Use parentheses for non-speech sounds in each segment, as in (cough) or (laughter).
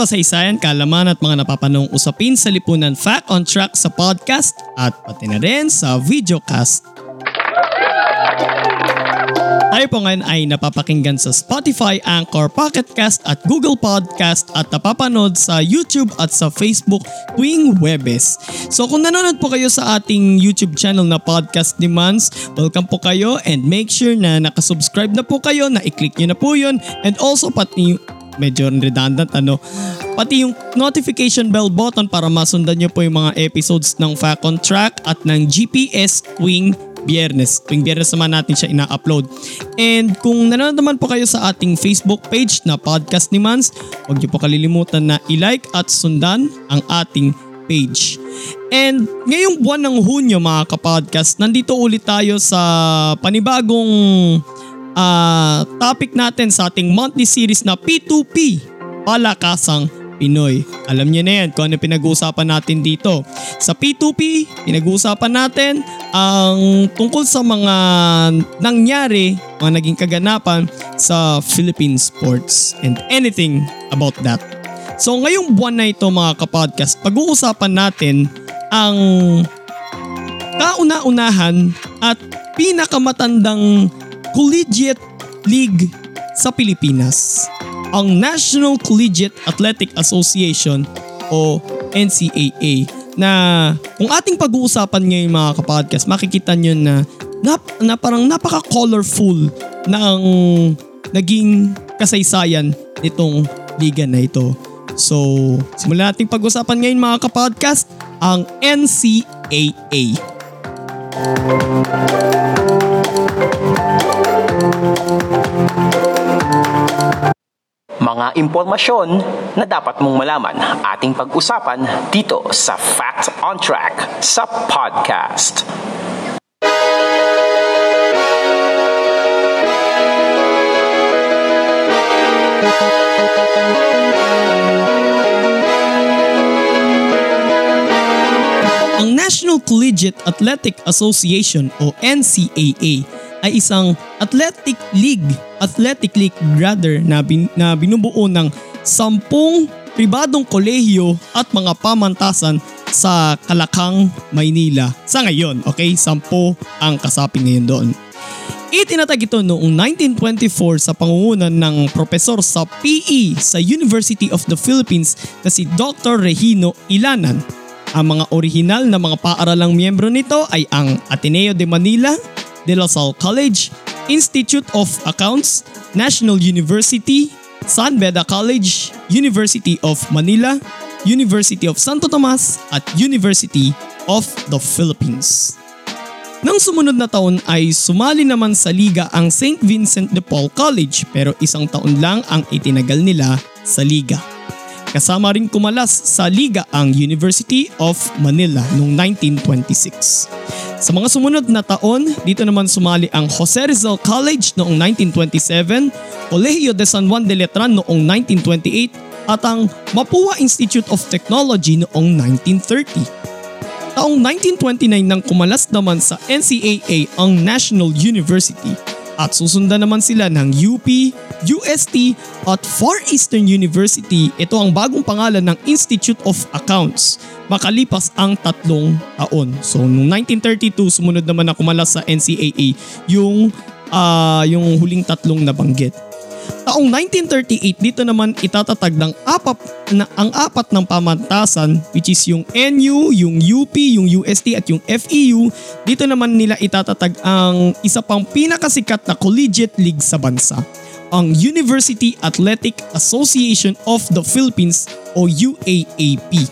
Kasaysayan, kalaman at mga napapanong usapin sa lipunan Fact on Track sa podcast at pati na rin sa videocast. Tayo po ngayon ay napapakinggan sa Spotify, Anchor, Pocket Cast at Google Podcast at napapanood sa YouTube at sa Facebook tuwing Webes. So kung nanonood po kayo sa ating YouTube channel na Podcast Demands, welcome po kayo and make sure na nakasubscribe na po kayo, na i-click nyo na po yun and also pati medyo redundant ano. Pati yung notification bell button para masundan nyo po yung mga episodes ng Fact Track at ng GPS tuwing biyernes. Tuwing biyernes naman natin siya ina-upload. And kung nanonood naman po kayo sa ating Facebook page na Podcast ni Mans, huwag niyo po kalilimutan na i-like at sundan ang ating page. And ngayong buwan ng Hunyo mga kapodcast, nandito ulit tayo sa panibagong uh, topic natin sa ating monthly series na P2P, Palakasang Pinoy. Alam niyo na yan kung ano pinag-uusapan natin dito. Sa P2P, pinag-uusapan natin ang tungkol sa mga nangyari, mga naging kaganapan sa Philippine sports and anything about that. So ngayong buwan na ito mga kapodcast, pag-uusapan natin ang kauna-unahan at pinakamatandang collegiate league sa Pilipinas, ang National Collegiate Athletic Association o NCAA na kung ating pag-uusapan ngayon mga kapodcast, makikita nyo na, na, na parang napaka-colorful ng naging kasaysayan nitong liga na ito. So, simulan nating pag-usapan ngayon mga kapodcast, ang NCAA. Mga impormasyon na dapat mong malaman ating pag-usapan dito sa Facts on Track sa podcast. Ang National Collegiate Athletic Association o NCAA ay isang athletic league, athletic league rather na, bin, na binubuo ng sampung pribadong kolehiyo at mga pamantasan sa Kalakang, Maynila. Sa ngayon, okay? Sampo ang kasapi ngayon doon. Itinatag ito noong 1924 sa pangungunan ng profesor sa PE sa University of the Philippines na si Dr. Regino Ilanan. Ang mga orihinal na mga paaralang miyembro nito ay ang Ateneo de Manila, De La Salle College, Institute of Accounts, National University, San Beda College, University of Manila, University of Santo Tomas at University of the Philippines. Nang sumunod na taon ay sumali naman sa liga ang St. Vincent de Paul College pero isang taon lang ang itinagal nila sa liga. Kasama rin kumalas sa liga ang University of Manila noong 1926. Sa mga sumunod na taon, dito naman sumali ang Jose Rizal College noong 1927, Colegio de San Juan de Letran noong 1928 at ang Mapua Institute of Technology noong 1930. Taong 1929 nang kumalas naman sa NCAA ang National University at susundan naman sila ng UP, UST at Far Eastern University. Ito ang bagong pangalan ng Institute of Accounts makalipas ang tatlong taon. So noong 1932 sumunod naman na kumalas sa NCAA yung uh, yung huling tatlong nabanggit. Taong 1938 dito naman itatatag ng apat na ang apat ng pamantasan which is yung NU, yung UP, yung UST at yung FEU. Dito naman nila itatatag ang isa pang pinakasikat na collegiate league sa bansa ang University Athletic Association of the Philippines o UAAP.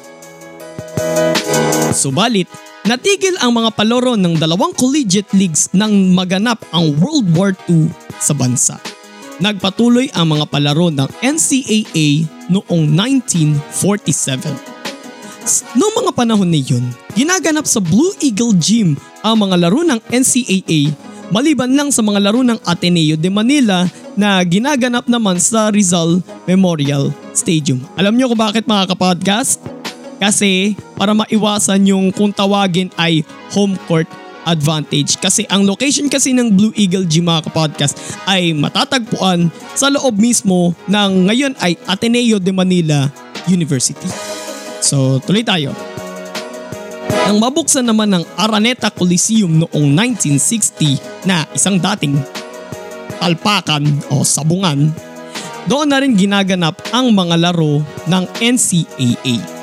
Subalit, natigil ang mga paloro ng dalawang collegiate leagues nang maganap ang World War II sa bansa. Nagpatuloy ang mga palaro ng NCAA noong 1947. Noong mga panahon na yun, ginaganap sa Blue Eagle Gym ang mga laro ng NCAA maliban lang sa mga laro ng Ateneo de Manila na ginaganap naman sa Rizal Memorial Stadium. Alam niyo kung bakit mga kapodcast? Kasi para maiwasan yung kung tawagin ay home court advantage kasi ang location kasi ng Blue Eagle Gym mga kapodcast ay matatagpuan sa loob mismo ng ngayon ay Ateneo de Manila University. So tuloy tayo. Nang mabuksan naman ng Araneta Coliseum noong 1960 na isang dating talpakan o sabungan, doon na rin ginaganap ang mga laro ng NCAA.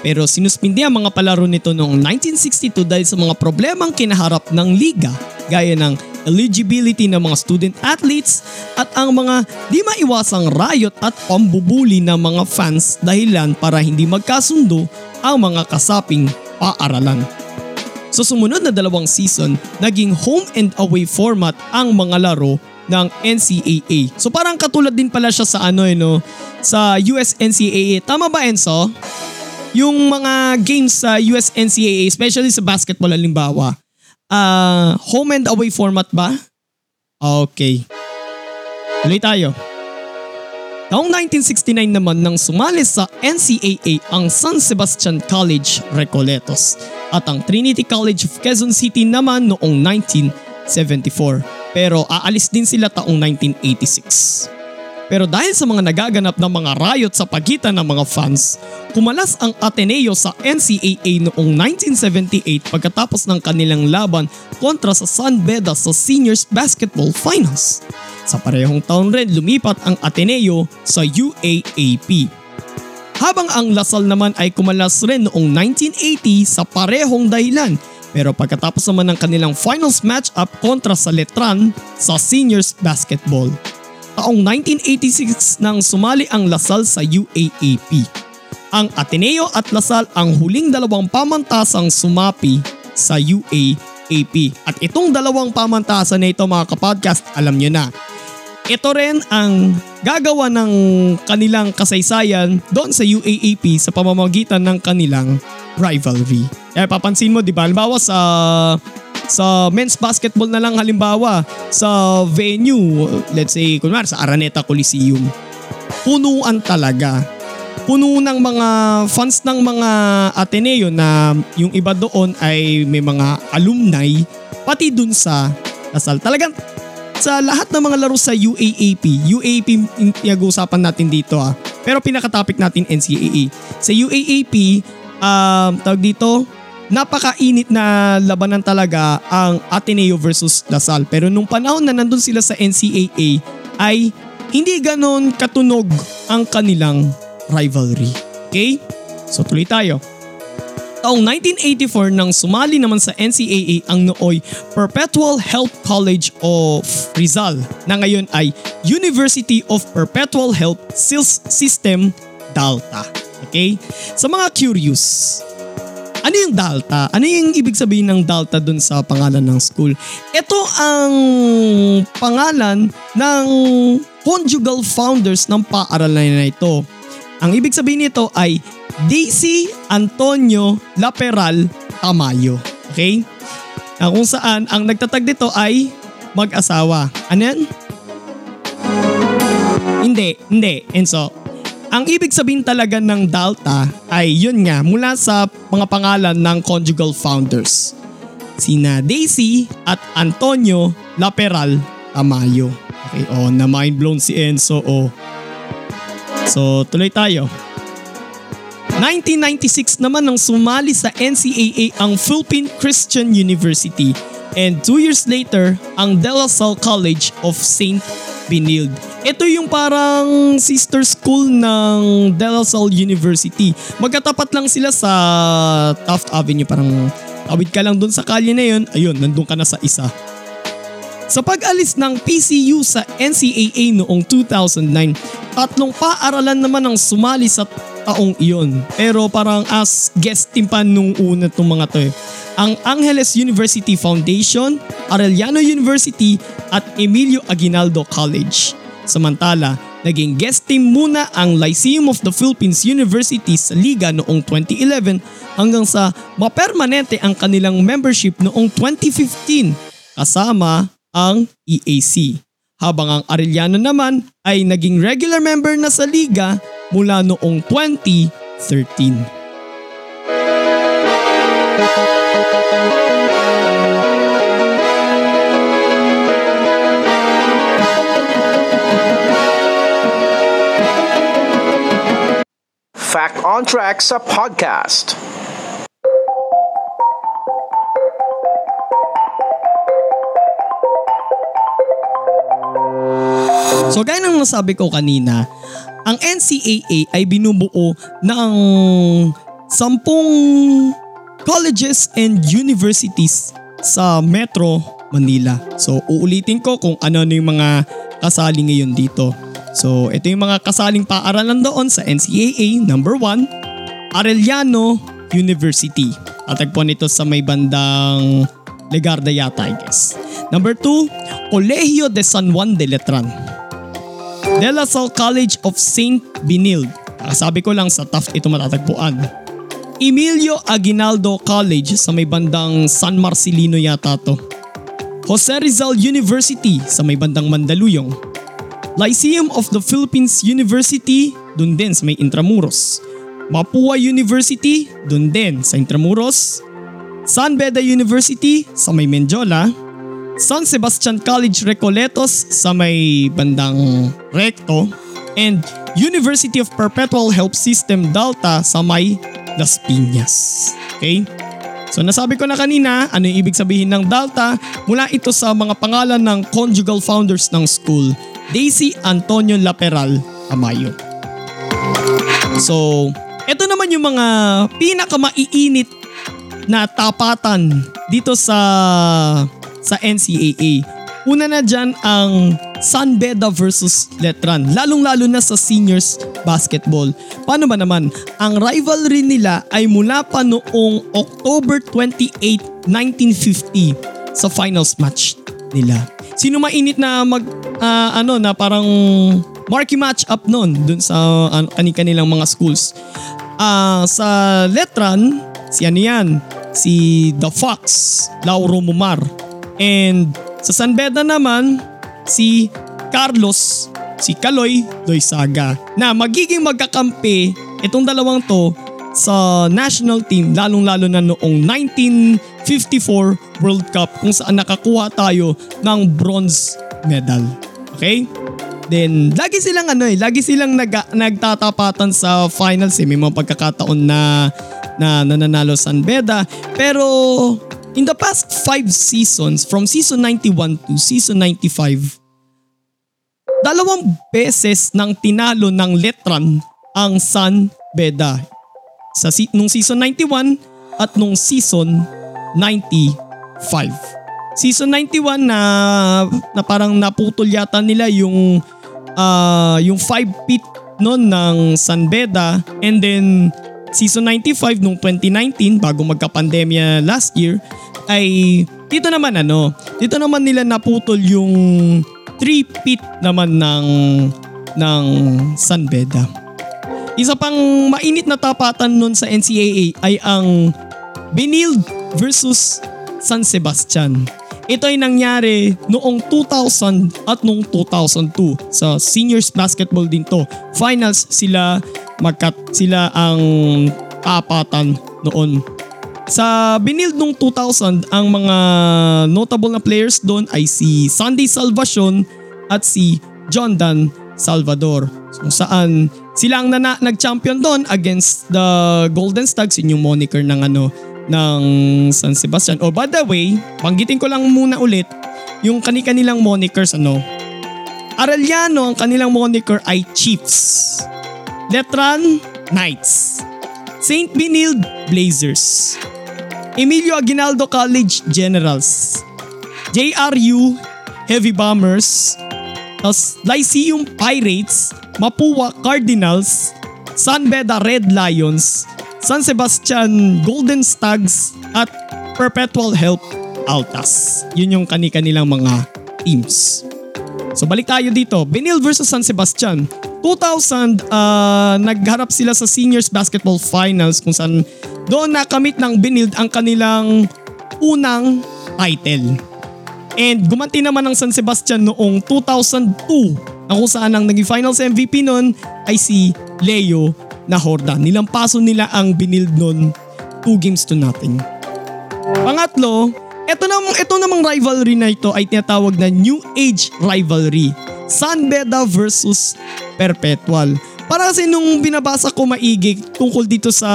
Pero sinuspindi ang mga palaro nito noong 1962 dahil sa mga problemang kinaharap ng liga gaya ng eligibility ng mga student athletes at ang mga di maiwasang riot at pambubuli ng mga fans dahilan para hindi magkasundo ang mga kasaping paaralan. Sa sumunod na dalawang season, naging home and away format ang mga laro ng NCAA. So parang katulad din pala siya sa ano eh no, sa US NCAA. Tama ba Enzo? Yung mga games sa US NCAA, especially sa basketball halimbawa, uh, home and away format ba? Okay. Tuloy tayo. Taong 1969 naman nang sumali sa NCAA ang San Sebastian College Recoletos at ang Trinity College of Quezon City naman noong 1974 pero aalis din sila taong 1986. Pero dahil sa mga nagaganap na mga riot sa pagitan ng mga fans, kumalas ang Ateneo sa NCAA noong 1978 pagkatapos ng kanilang laban kontra sa San Beda sa Seniors Basketball Finals. Sa parehong taon rin lumipat ang Ateneo sa UAAP. Habang ang Lasal naman ay kumalas rin noong 1980 sa parehong dahilan pero pagkatapos naman ng kanilang finals matchup kontra sa Letran sa Seniors Basketball taong 1986 nang sumali ang Lasal sa UAAP. Ang Ateneo at Lasal ang huling dalawang pamantasang sumapi sa UAAP. At itong dalawang pamantasan na ito mga kapodcast, alam nyo na. Ito rin ang gagawa ng kanilang kasaysayan doon sa UAAP sa pamamagitan ng kanilang rivalry. Kaya papansin mo, di ba? Halimbawa sa sa men's basketball na lang halimbawa sa venue, let's say kunwari sa Araneta Coliseum, punuan talaga. Puno ng mga fans ng mga Ateneo na yung iba doon ay may mga alumni pati dun sa Lasal. Talagang sa lahat ng mga laro sa UAAP, UAAP pinag-uusapan natin dito ah. Pero pinaka-topic natin NCAA. Sa UAAP, um, tawag dito, napakainit na labanan talaga ang Ateneo versus Lasal. Pero nung panahon na nandun sila sa NCAA ay hindi ganon katunog ang kanilang rivalry. Okay? So tuloy tayo. Taong 1984 nang sumali naman sa NCAA ang nooy Perpetual Health College of Rizal na ngayon ay University of Perpetual Health System Dalta. Okay? Sa mga curious, ano yung Dalta? Ano yung ibig sabihin ng Dalta dun sa pangalan ng school? Ito ang pangalan ng conjugal founders ng paaralan na ito. Ang ibig sabihin nito ay DC Antonio Laperal Tamayo. Okay? Na kung saan ang nagtatag dito ay mag-asawa. Ano yan? Hindi, hindi. Enzo, ang ibig sabihin talaga ng Dalta ay yun nga mula sa mga pangalan ng conjugal founders. Sina Daisy at Antonio Laperal Tamayo. Okay, oh, na mind blown si Enzo. Oh. So, tuloy tayo. 1996 naman nang sumali sa NCAA ang Philippine Christian University and two years later ang De La Salle College of St. Benilde ito yung parang sister school ng De La Salle University. Magkatapat lang sila sa Taft Avenue. Parang tawid ka lang dun sa kalye na yun. Ayun, nandun ka na sa isa. Sa pag-alis ng PCU sa NCAA noong 2009, tatlong paaralan naman ang sumali sa taong iyon. Pero parang as guest team pa nung una itong mga to eh. Ang Angeles University Foundation, Arellano University at Emilio Aguinaldo College. Samantala, naging guest team muna ang Lyceum of the Philippines University sa Liga noong 2011 hanggang sa mapermanente ang kanilang membership noong 2015 kasama ang EAC. Habang ang Arellano naman ay naging regular member na sa Liga mula noong 2013. Fact on Track sa podcast. So gaya ng nasabi ko kanina, ang NCAA ay binubuo ng sampung colleges and universities sa Metro Manila. So uulitin ko kung ano yung mga kasali ngayon dito. So ito yung mga kasaling paaralan doon sa NCAA. Number 1, Arellano University. Tatagpuan ito sa may bandang Legarda yata I guess. Number 2, Colegio de San Juan de Letran. De La Salle College of St. Benilde. Sabi ko lang sa Taft ito matatagpuan. Emilio Aguinaldo College sa may bandang San Marcelino yata to. Jose Rizal University sa may bandang Mandaluyong. Lyceum of the Philippines University, dun din sa may Intramuros. Mapua University, dun din sa Intramuros. San Beda University sa may Menjola. San Sebastian College Recoletos sa may bandang Recto. And University of Perpetual Help System Delta sa may Las Piñas. Okay? So nasabi ko na kanina ano yung ibig sabihin ng Delta mula ito sa mga pangalan ng conjugal founders ng school, Daisy Antonio Laperal Amayo. So, ito naman yung mga pinakamaiinit na tapatan dito sa sa NCAA. Una na dyan ang San Beda versus Letran, lalong-lalo na sa seniors basketball. Paano ba naman? Ang rivalry nila ay mula pa noong October 28, 1950 sa finals match nila. Sino mainit na mag uh, ano na parang marquee match up noon dun sa uh, kanilang mga schools. Uh, sa Letran, si ano yan? Si The Fox, Lauro Mumar. And sa San Beda naman, si Carlos, si Kaloy Loisaga na magiging magkakampi itong dalawang to sa national team lalong lalo na noong 1954 World Cup kung saan nakakuha tayo ng bronze medal. Okay? Then, lagi silang ano eh, lagi silang nag, nagtatapatan sa finals eh. May mga pagkakataon na, na nananalo San Beda. Pero In the past 5 seasons, from season 91 to season 95, dalawang beses nang tinalo ng Letran ang San Beda. Sa nung season 91 at nung season 95. Season 91 na na parang naputol yata nila yung uh, yung 5 pit noon ng San Beda and then season 95 nung 2019 bago magka-pandemya last year ay dito naman ano, dito naman nila naputol yung 3 pit naman ng ng San Beda. Isa pang mainit na tapatan nun sa NCAA ay ang Benilde versus San Sebastian. Ito ay nangyari noong 2000 at noong 2002 sa seniors basketball din to. Finals sila magkat sila ang tapatan noon. Sa binild nung 2000, ang mga notable na players doon ay si Sunday Salvacion at si John Dan Salvador. So saan sila ang nana, nag-champion doon against the Golden Stags, yun yung moniker ng ano ng San Sebastian. Oh, by the way, banggitin ko lang muna ulit yung kani-kanilang monikers ano. Arellano ang kanilang moniker ay Chiefs. Letran, Knights. St. Benilde, Blazers. Emilio Aguinaldo College Generals. JRU Heavy Bombers. Tapos Lyceum Pirates, Mapua Cardinals, San Beda Red Lions, San Sebastian Golden Stags at Perpetual Help Altas. Yun yung kani-kanilang mga teams. So balik tayo dito. Benil versus San Sebastian. 2000, uh, nagharap sila sa Seniors Basketball Finals kung saan doon nakamit ng Benil ang kanilang unang title. And gumanti naman ng San Sebastian noong 2002 na kung saan ang naging finals MVP noon ay si Leo Nahorda. Nilampaso nila ang binild noon 2 games to nothing. Pangatlo, ito namang, ito namang rivalry na ito ay tinatawag na New Age Rivalry. San Beda versus Perpetual. Para kasi nung binabasa ko maigi tungkol dito sa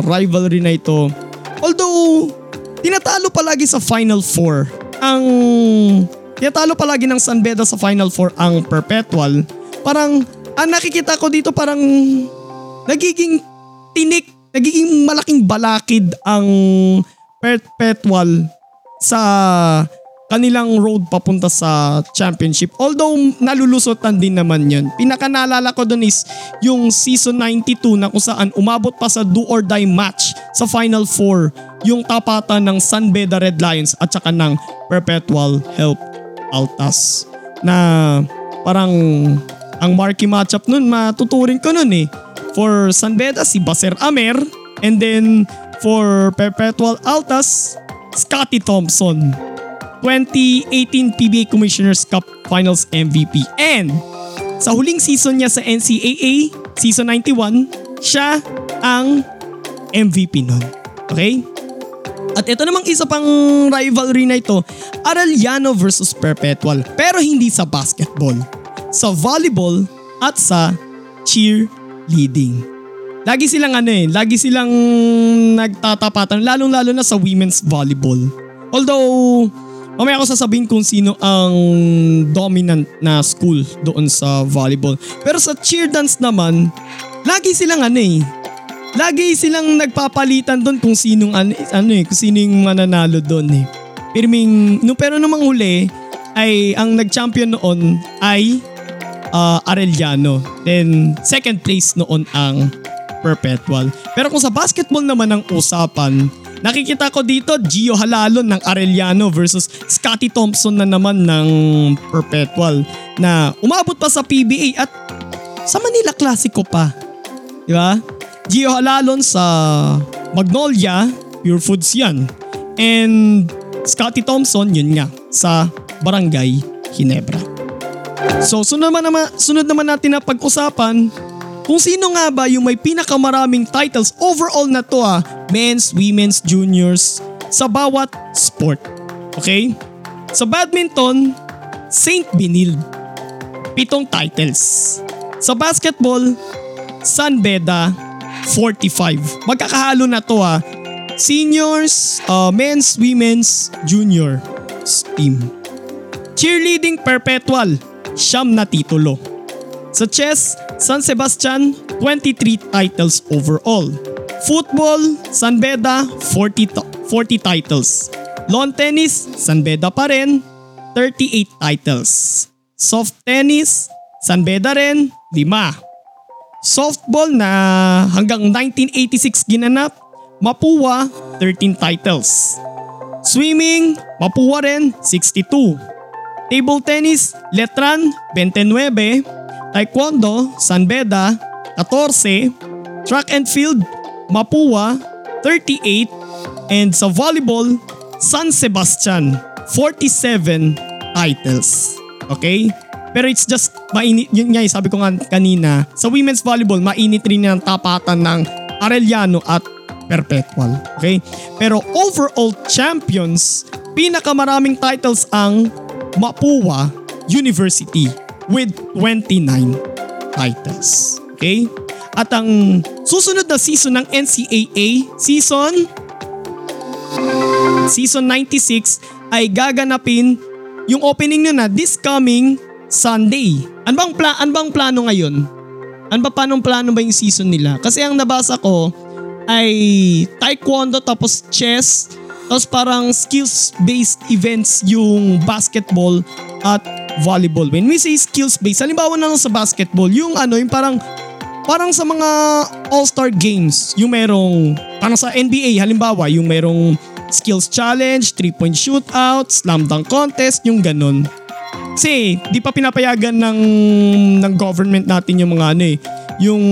rivalry na ito, although tinatalo palagi sa Final Four ang tinatalo palagi ng San Beda sa Final Four ang Perpetual, parang ang nakikita ko dito parang nagiging tinik, nagiging malaking balakid ang Perpetual sa kanilang road papunta sa championship. Although nalulusotan din naman yun. Pinaka naalala ko dun is yung season 92 na kung saan umabot pa sa do or die match sa Final Four yung tapatan ng San Beda Red Lions at saka ng Perpetual Help Altas na parang ang marquee matchup nun matuturing ko nun eh. For San Beda si Baser Amer and then for Perpetual Altas Scotty Thompson. 2018 PBA Commissioners Cup Finals MVP. And sa huling season niya sa NCAA, season 91, siya ang MVP nun. Okay? At ito namang isa pang rivalry na ito, Arellano versus Perpetual. Pero hindi sa basketball. Sa volleyball at sa cheerleading. Lagi silang ano eh, lagi silang nagtatapatan, lalong-lalo na sa women's volleyball. Although, Mamaya ako sasabihin kung sino ang dominant na school doon sa volleyball. Pero sa cheer dance naman, lagi silang ano eh. Lagi silang nagpapalitan doon kung sinong ano, ano eh, kung sino yung mananalo doon eh. Pero, ming, no, pero namang huli ay ang nag-champion noon ay uh, Arellano. Then second place noon ang Perpetual. Pero kung sa basketball naman ang usapan, Nakikita ko dito Gio Halalon ng Arellano versus Scotty Thompson na naman ng Perpetual na umabot pa sa PBA at sa Manila Classico pa. Di ba? Gio Halalon sa Magnolia, Pure Foods yan. And Scotty Thompson, yun nga, sa Barangay Ginebra. So sunod naman, naman, sunod naman natin na pag-usapan kung sino nga ba yung may pinakamaraming titles overall na to ah, men's, women's, juniors, sa bawat sport. Okay? Sa badminton, Saint Benilde. Pitong titles. Sa basketball, San Beda, 45. Magkakahalo na to ah. Seniors, uh, men's, women's, junior team. Cheerleading perpetual, siyam na titulo. Sa chess, San Sebastian, 23 titles overall. Football, San Beda, 40, 40 titles. Lawn tennis, San Beda pa rin, 38 titles. Soft tennis, San Beda rin, 5. Softball na hanggang 1986 ginanap, Mapua, 13 titles. Swimming, Mapua rin, 62. Table tennis, Letran, 29. Taekwondo, San Beda, 14. Track and field, Mapua, 38. And sa volleyball, San Sebastian, 47 titles. Okay? Pero it's just mainit, yun nga sabi ko nga kanina, sa women's volleyball, mainit rin ang tapatan ng Arellano at Perpetual. Okay? Pero overall champions, pinakamaraming titles ang Mapua University with 29 titles. Okay? At ang susunod na season ng NCAA, season season 96 ay gaganapin yung opening nyo na this coming Sunday. Ano bang, pla- ano bang plano ngayon? Ano ba paanong plano ba yung season nila? Kasi ang nabasa ko ay taekwondo tapos chess tapos parang skills-based events yung basketball at volleyball. When we say skills-based, halimbawa na lang sa basketball, yung ano, yung parang parang sa mga all-star games, yung merong, parang sa NBA, halimbawa, yung merong skills challenge, three-point shootout, slam dunk contest, yung ganun. Kasi di pa pinapayagan ng ng government natin yung mga ano eh, yung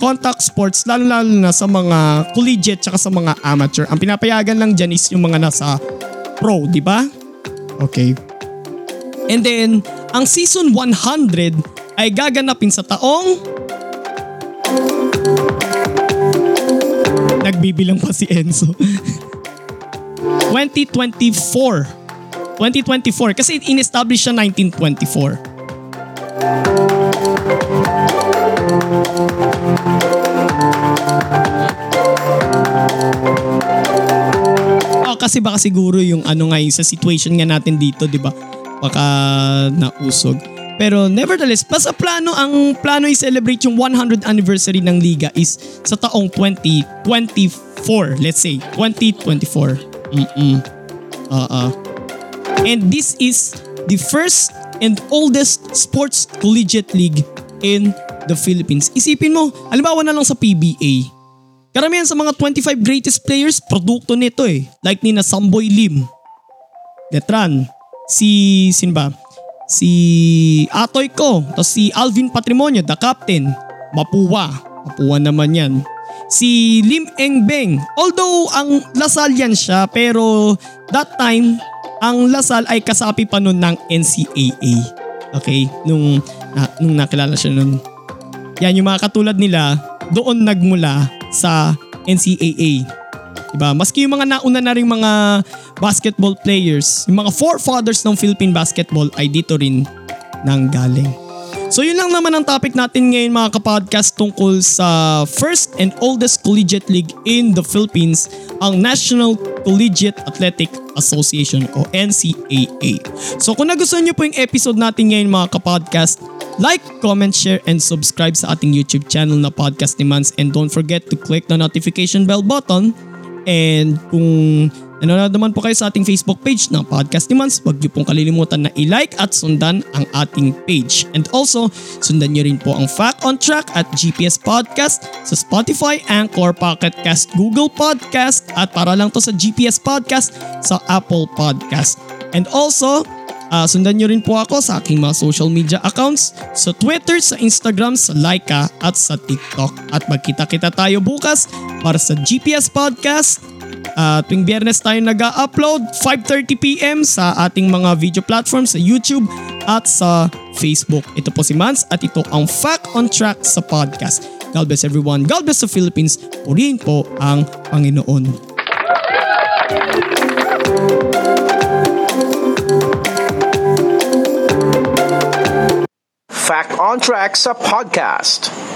contact sports lalo lalo na sa mga collegiate tsaka sa mga amateur. Ang pinapayagan lang diyan is yung mga nasa pro, di ba? Okay. And then, ang season 100 ay gaganapin sa taong Nagbibilang pa si Enzo. (laughs) 2024. 2024 kasi in-establish siya 1924. Kasi baka siguro yung ano nga sa situation nga natin dito, 'di ba? Baka nausog. Pero nevertheless, basta plano ang plano i-celebrate yung 100th anniversary ng liga is sa taong 2024. Let's say 2024. Mm-mm. Uh-uh. And this is the first and oldest sports collegiate league in the Philippines. Isipin mo, halimbawa na lang sa PBA. Karamihan sa mga 25 greatest players, produkto nito eh. Like ni na Samboy Lim. Detran. Si, sin ba? Si Atoy Ko. Tapos si Alvin Patrimonio, the captain. Mapuwa. Mapuwa naman yan. Si Lim Engbeng. Although ang Lasal yan siya pero that time ang Lasal ay kasapi pa nun ng NCAA. Okay? Nung, na, nung nakilala siya nun. Yan yung mga katulad nila doon nagmula sa NCAA. Diba? Maski yung mga nauna na rin mga basketball players, yung mga forefathers ng Philippine basketball ay dito rin nang galing. So yun lang naman ang topic natin ngayon mga kapodcast tungkol sa first and oldest collegiate league in the Philippines, ang National Collegiate Athletic Association o NCAA. So kung nagustuhan nyo po yung episode natin ngayon mga kapodcast, like, comment, share, and subscribe sa ating YouTube channel na Podcast ni Mans and don't forget to click the notification bell button and kung nanonood naman po kayo sa ating Facebook page ng Podcast ni Mans, huwag niyo pong kalilimutan na i-like at sundan ang ating page. And also, sundan niyo rin po ang Fact on Track at GPS Podcast sa Spotify, Anchor, Pocket Cast, Google Podcast at para lang to sa GPS Podcast sa Apple Podcast. And also, Uh, sundan nyo rin po ako sa aking mga social media accounts sa Twitter, sa Instagram, sa Laika at sa TikTok. At magkita-kita tayo bukas para sa GPS Podcast. Uh, tuwing biyernes tayo nag-upload 5.30pm sa ating mga video platforms sa YouTube at sa Facebook. Ito po si Mans at ito ang Fact on Track sa podcast. God bless everyone. God bless the Philippines. Purihin po ang Panginoon. Fact on Tracks, sa podcast.